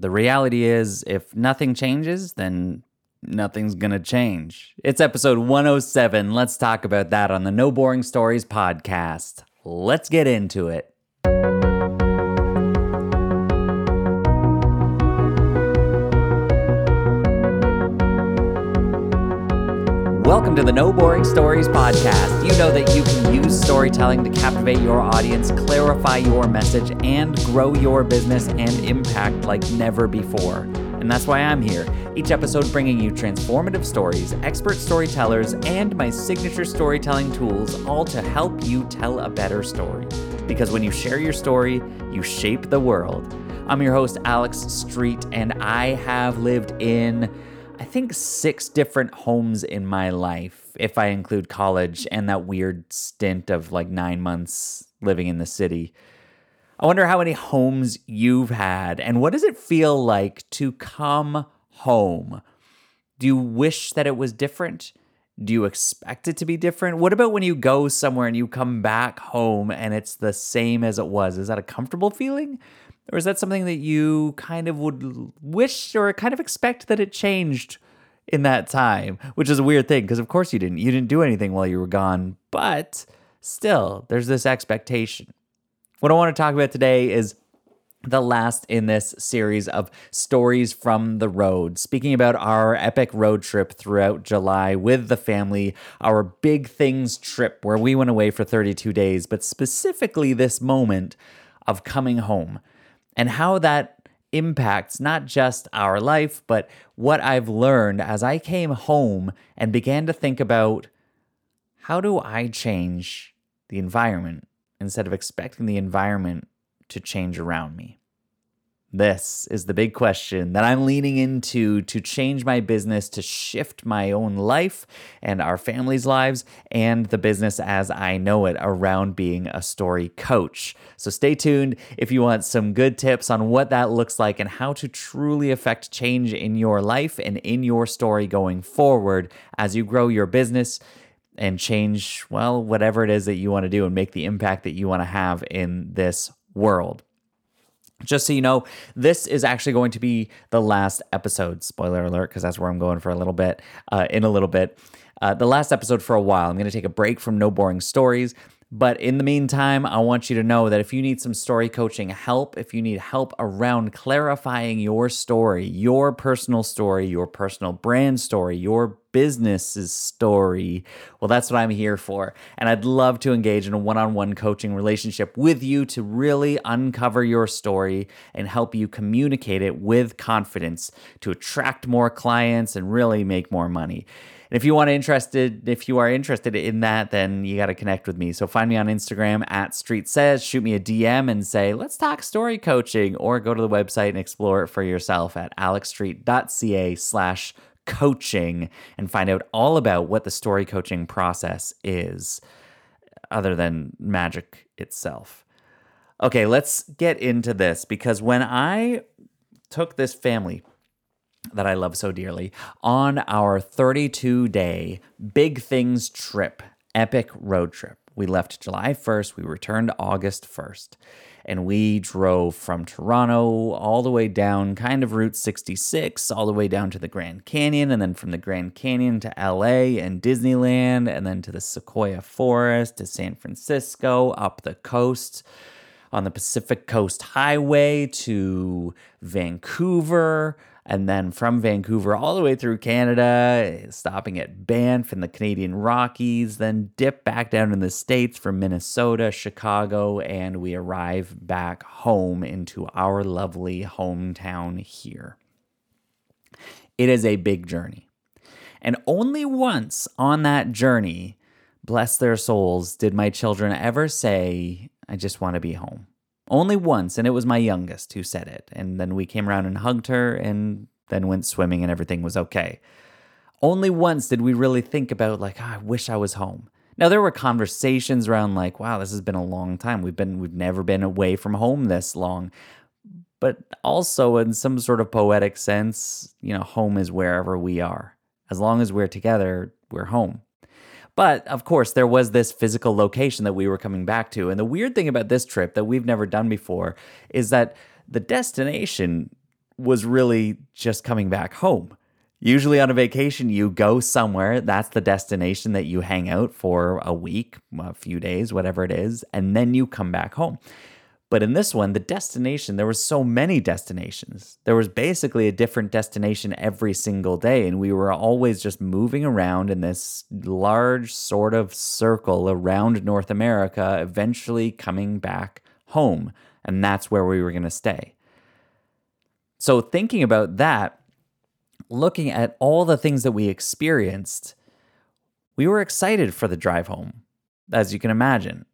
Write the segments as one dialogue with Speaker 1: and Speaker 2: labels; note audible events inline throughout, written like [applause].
Speaker 1: The reality is, if nothing changes, then nothing's gonna change. It's episode 107. Let's talk about that on the No Boring Stories podcast. Let's get into it. Welcome to the No Boring Stories podcast. You know that you can use storytelling to captivate your audience, clarify your message, and grow your business and impact like never before. And that's why I'm here. Each episode bringing you transformative stories, expert storytellers, and my signature storytelling tools, all to help you tell a better story. Because when you share your story, you shape the world. I'm your host, Alex Street, and I have lived in I think six different homes in my life, if I include college and that weird stint of like nine months living in the city. I wonder how many homes you've had and what does it feel like to come home? Do you wish that it was different? Do you expect it to be different? What about when you go somewhere and you come back home and it's the same as it was? Is that a comfortable feeling? Or is that something that you kind of would wish or kind of expect that it changed in that time? Which is a weird thing because, of course, you didn't. You didn't do anything while you were gone, but still, there's this expectation. What I want to talk about today is the last in this series of stories from the road. Speaking about our epic road trip throughout July with the family, our big things trip where we went away for 32 days, but specifically this moment of coming home and how that impacts not just our life, but what I've learned as I came home and began to think about how do I change the environment instead of expecting the environment to change around me. This is the big question that I'm leaning into to change my business, to shift my own life and our family's lives and the business as I know it around being a story coach. So stay tuned if you want some good tips on what that looks like and how to truly affect change in your life and in your story going forward as you grow your business and change, well, whatever it is that you want to do and make the impact that you want to have in this world. Just so you know, this is actually going to be the last episode. Spoiler alert, because that's where I'm going for a little bit, uh, in a little bit. Uh, the last episode for a while. I'm going to take a break from No Boring Stories. But in the meantime, I want you to know that if you need some story coaching help, if you need help around clarifying your story, your personal story, your personal brand story, your business's story, well, that's what I'm here for. And I'd love to engage in a one on one coaching relationship with you to really uncover your story and help you communicate it with confidence to attract more clients and really make more money. And if you want to interested, if you are interested in that, then you got to connect with me. So find me on Instagram at Street Says, shoot me a DM and say, let's talk story coaching, or go to the website and explore it for yourself at alexstreet.ca slash coaching and find out all about what the story coaching process is, other than magic itself. Okay, let's get into this because when I took this family that I love so dearly on our 32 day big things trip, epic road trip. We left July 1st, we returned August 1st, and we drove from Toronto all the way down kind of Route 66, all the way down to the Grand Canyon, and then from the Grand Canyon to LA and Disneyland, and then to the Sequoia Forest, to San Francisco, up the coast on the Pacific Coast Highway to Vancouver, and then from Vancouver all the way through Canada, stopping at Banff in the Canadian Rockies, then dip back down in the States from Minnesota, Chicago, and we arrive back home into our lovely hometown here. It is a big journey. And only once on that journey, bless their souls, did my children ever say, I just want to be home. Only once, and it was my youngest who said it. And then we came around and hugged her and then went swimming and everything was okay. Only once did we really think about, like, oh, I wish I was home. Now there were conversations around like, wow, this has been a long time. We've been we've never been away from home this long. But also in some sort of poetic sense, you know, home is wherever we are. As long as we're together, we're home. But of course, there was this physical location that we were coming back to. And the weird thing about this trip that we've never done before is that the destination was really just coming back home. Usually on a vacation, you go somewhere. That's the destination that you hang out for a week, a few days, whatever it is, and then you come back home. But in this one, the destination, there were so many destinations. There was basically a different destination every single day. And we were always just moving around in this large sort of circle around North America, eventually coming back home. And that's where we were going to stay. So, thinking about that, looking at all the things that we experienced, we were excited for the drive home, as you can imagine.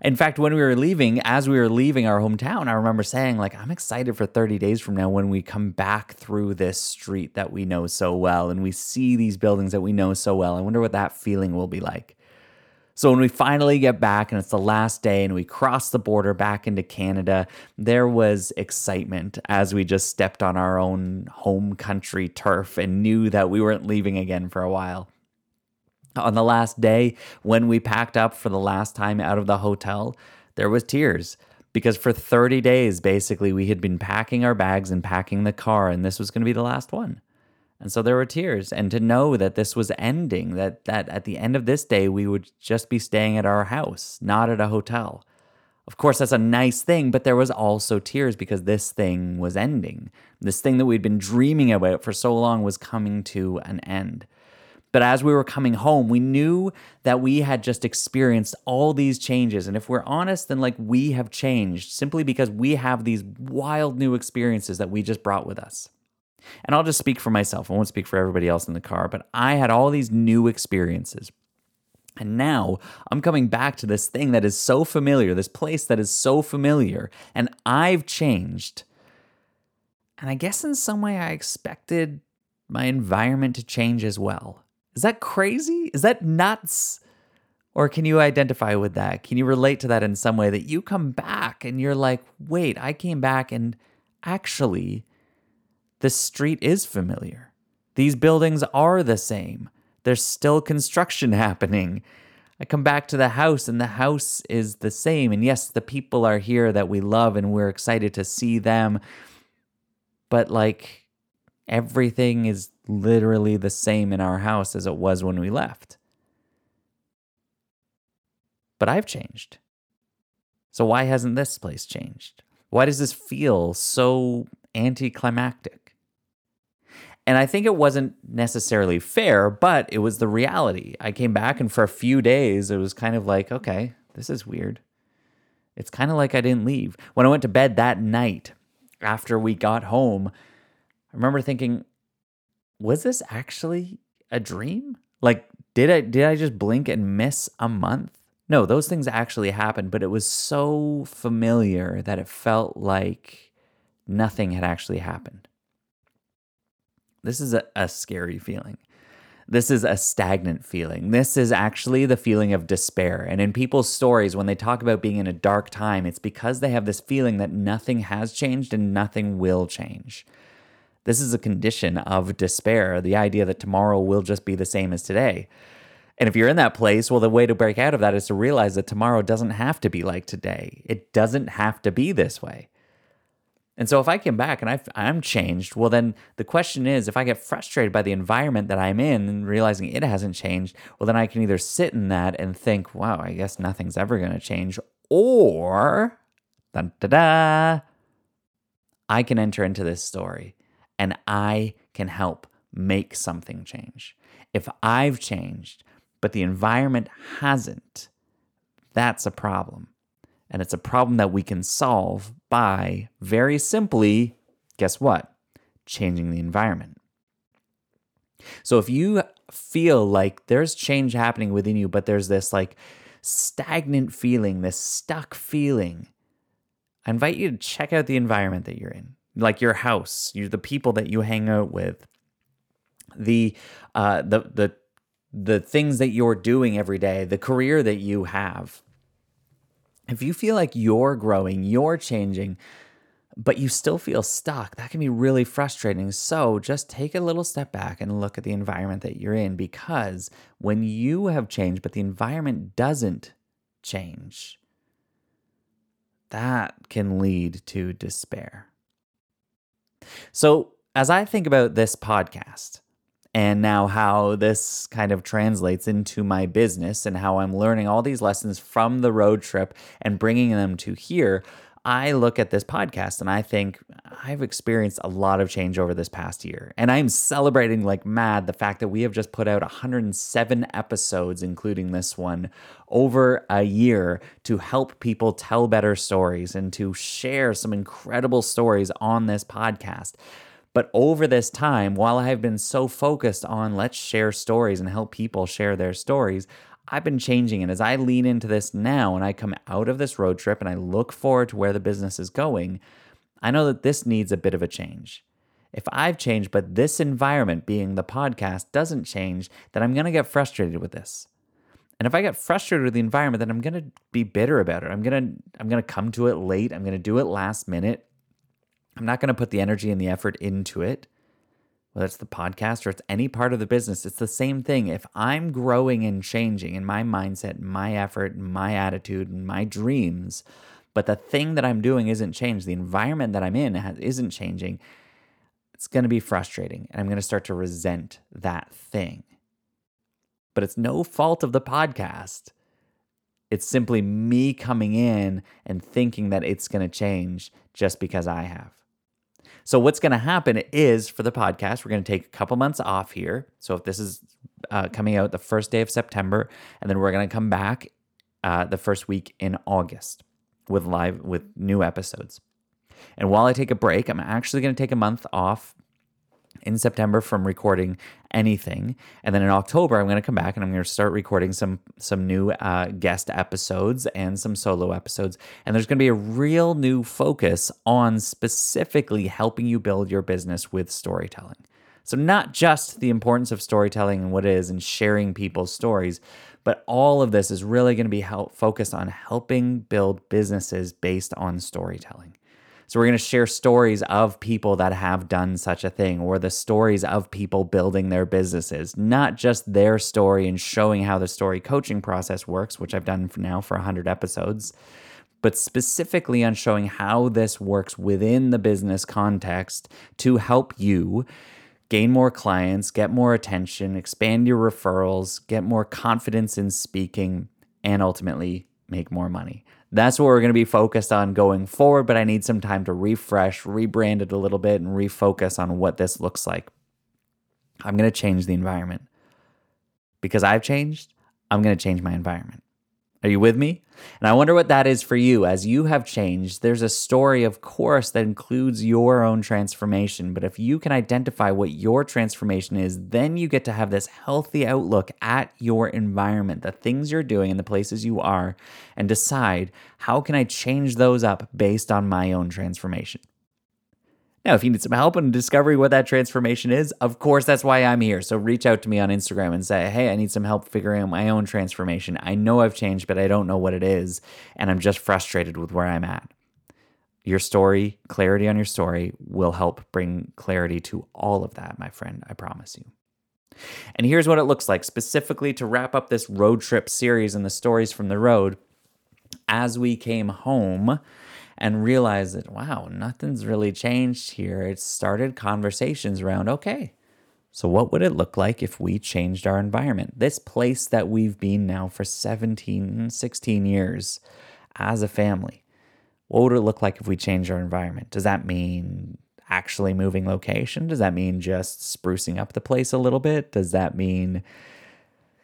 Speaker 1: In fact, when we were leaving, as we were leaving our hometown, I remember saying, like, I'm excited for 30 days from now when we come back through this street that we know so well and we see these buildings that we know so well. I wonder what that feeling will be like. So when we finally get back and it's the last day and we cross the border back into Canada, there was excitement as we just stepped on our own home country turf and knew that we weren't leaving again for a while on the last day when we packed up for the last time out of the hotel, there was tears because for 30 days basically we had been packing our bags and packing the car and this was going to be the last one. And so there were tears and to know that this was ending that that at the end of this day we would just be staying at our house, not at a hotel. Of course that's a nice thing, but there was also tears because this thing was ending. This thing that we'd been dreaming about for so long was coming to an end. But as we were coming home, we knew that we had just experienced all these changes. And if we're honest, then like we have changed simply because we have these wild new experiences that we just brought with us. And I'll just speak for myself. I won't speak for everybody else in the car, but I had all these new experiences. And now I'm coming back to this thing that is so familiar, this place that is so familiar, and I've changed. And I guess in some way I expected my environment to change as well. Is that crazy? Is that nuts? Or can you identify with that? Can you relate to that in some way that you come back and you're like, wait, I came back and actually the street is familiar. These buildings are the same. There's still construction [laughs] happening. I come back to the house and the house is the same. And yes, the people are here that we love and we're excited to see them. But like everything is literally the same in our house as it was when we left. But I've changed. So why hasn't this place changed? Why does this feel so anticlimactic? And I think it wasn't necessarily fair, but it was the reality. I came back, and for a few days, it was kind of like, okay, this is weird. It's kind of like I didn't leave. When I went to bed that night after we got home, I remember thinking, was this actually a dream? Like, did I did I just blink and miss a month? No, those things actually happened, but it was so familiar that it felt like nothing had actually happened. This is a, a scary feeling. This is a stagnant feeling. This is actually the feeling of despair. And in people's stories, when they talk about being in a dark time, it's because they have this feeling that nothing has changed and nothing will change. This is a condition of despair, the idea that tomorrow will just be the same as today. And if you're in that place, well, the way to break out of that is to realize that tomorrow doesn't have to be like today. It doesn't have to be this way. And so if I come back and i am changed, well, then the question is if I get frustrated by the environment that I'm in and realizing it hasn't changed, well, then I can either sit in that and think, wow, I guess nothing's ever going to change, or, da da da, I can enter into this story and I can help make something change. If I've changed, but the environment hasn't, that's a problem. And it's a problem that we can solve by very simply, guess what? Changing the environment. So if you feel like there's change happening within you, but there's this like stagnant feeling, this stuck feeling, I invite you to check out the environment that you're in like your house, you the people that you hang out with, the uh, the the the things that you're doing every day, the career that you have. If you feel like you're growing, you're changing, but you still feel stuck, that can be really frustrating. So just take a little step back and look at the environment that you're in because when you have changed, but the environment doesn't change, that can lead to despair. So, as I think about this podcast and now how this kind of translates into my business and how I'm learning all these lessons from the road trip and bringing them to here, I look at this podcast and I think I've experienced a lot of change over this past year. And I'm celebrating like mad the fact that we have just put out 107 episodes, including this one, over a year to help people tell better stories and to share some incredible stories on this podcast. But over this time, while I have been so focused on let's share stories and help people share their stories, I've been changing. And as I lean into this now and I come out of this road trip and I look forward to where the business is going, I know that this needs a bit of a change. If I've changed, but this environment, being the podcast, doesn't change, then I'm going to get frustrated with this. And if I get frustrated with the environment, then I'm going to be bitter about it. I'm going to I'm going to come to it late. I'm going to do it last minute. I'm not going to put the energy and the effort into it whether it's the podcast or it's any part of the business, it's the same thing. If I'm growing and changing in my mindset, my effort, my attitude, and my dreams, but the thing that I'm doing isn't changed, the environment that I'm in isn't changing, it's going to be frustrating. And I'm going to start to resent that thing. But it's no fault of the podcast. It's simply me coming in and thinking that it's going to change just because I have. So what's going to happen is for the podcast, we're going to take a couple months off here. So if this is uh, coming out the first day of September, and then we're going to come back uh, the first week in August with live with new episodes. And while I take a break, I'm actually going to take a month off in September from recording anything, and then in October I'm going to come back and I'm going to start recording some some new uh, guest episodes and some solo episodes. And there's going to be a real new focus on specifically helping you build your business with storytelling. So not just the importance of storytelling and what it is and sharing people's stories, but all of this is really going to be help, focused on helping build businesses based on storytelling. So we're going to share stories of people that have done such a thing or the stories of people building their businesses, not just their story and showing how the story coaching process works, which I've done now for 100 episodes, but specifically on showing how this works within the business context to help you gain more clients, get more attention, expand your referrals, get more confidence in speaking, and ultimately make more money. That's what we're going to be focused on going forward, but I need some time to refresh, rebrand it a little bit, and refocus on what this looks like. I'm going to change the environment. Because I've changed, I'm going to change my environment. Are you with me? And I wonder what that is for you. As you have changed, there's a story, of course, that includes your own transformation. But if you can identify what your transformation is, then you get to have this healthy outlook at your environment, the things you're doing and the places you are, and decide how can I change those up based on my own transformation. Now, if you need some help in discovering what that transformation is, of course, that's why I'm here. So reach out to me on Instagram and say, hey, I need some help figuring out my own transformation. I know I've changed, but I don't know what it is. And I'm just frustrated with where I'm at. Your story, clarity on your story, will help bring clarity to all of that, my friend. I promise you. And here's what it looks like specifically to wrap up this road trip series and the stories from the road. As we came home, and realize that, wow, nothing's really changed here. It started conversations around, okay, so what would it look like if we changed our environment? This place that we've been now for 17, 16 years as a family. What would it look like if we changed our environment? Does that mean actually moving location? Does that mean just sprucing up the place a little bit? Does that mean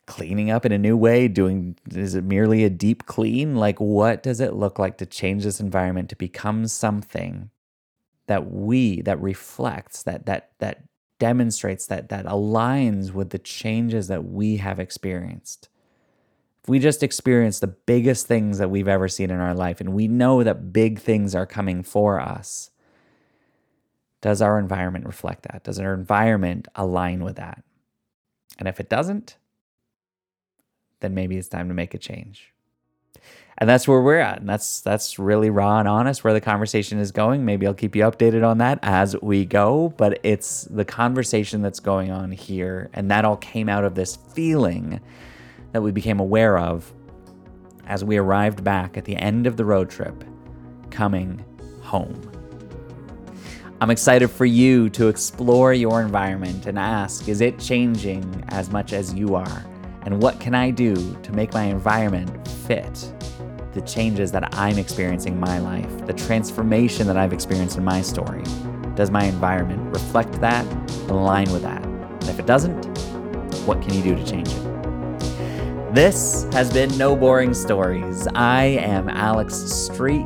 Speaker 1: cleaning up in a new way doing is it merely a deep clean? Like what does it look like to change this environment to become something that we that reflects that that that demonstrates that that aligns with the changes that we have experienced? If we just experience the biggest things that we've ever seen in our life and we know that big things are coming for us does our environment reflect that? Does our environment align with that? And if it doesn't then maybe it's time to make a change. And that's where we're at. And that's that's really raw and honest where the conversation is going. Maybe I'll keep you updated on that as we go, but it's the conversation that's going on here and that all came out of this feeling that we became aware of as we arrived back at the end of the road trip coming home. I'm excited for you to explore your environment and ask is it changing as much as you are? And what can I do to make my environment fit the changes that I'm experiencing in my life, the transformation that I've experienced in my story? Does my environment reflect that, align with that? And if it doesn't, what can you do to change it? This has been No Boring Stories. I am Alex Street,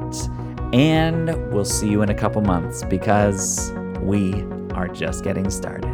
Speaker 1: and we'll see you in a couple months because we are just getting started.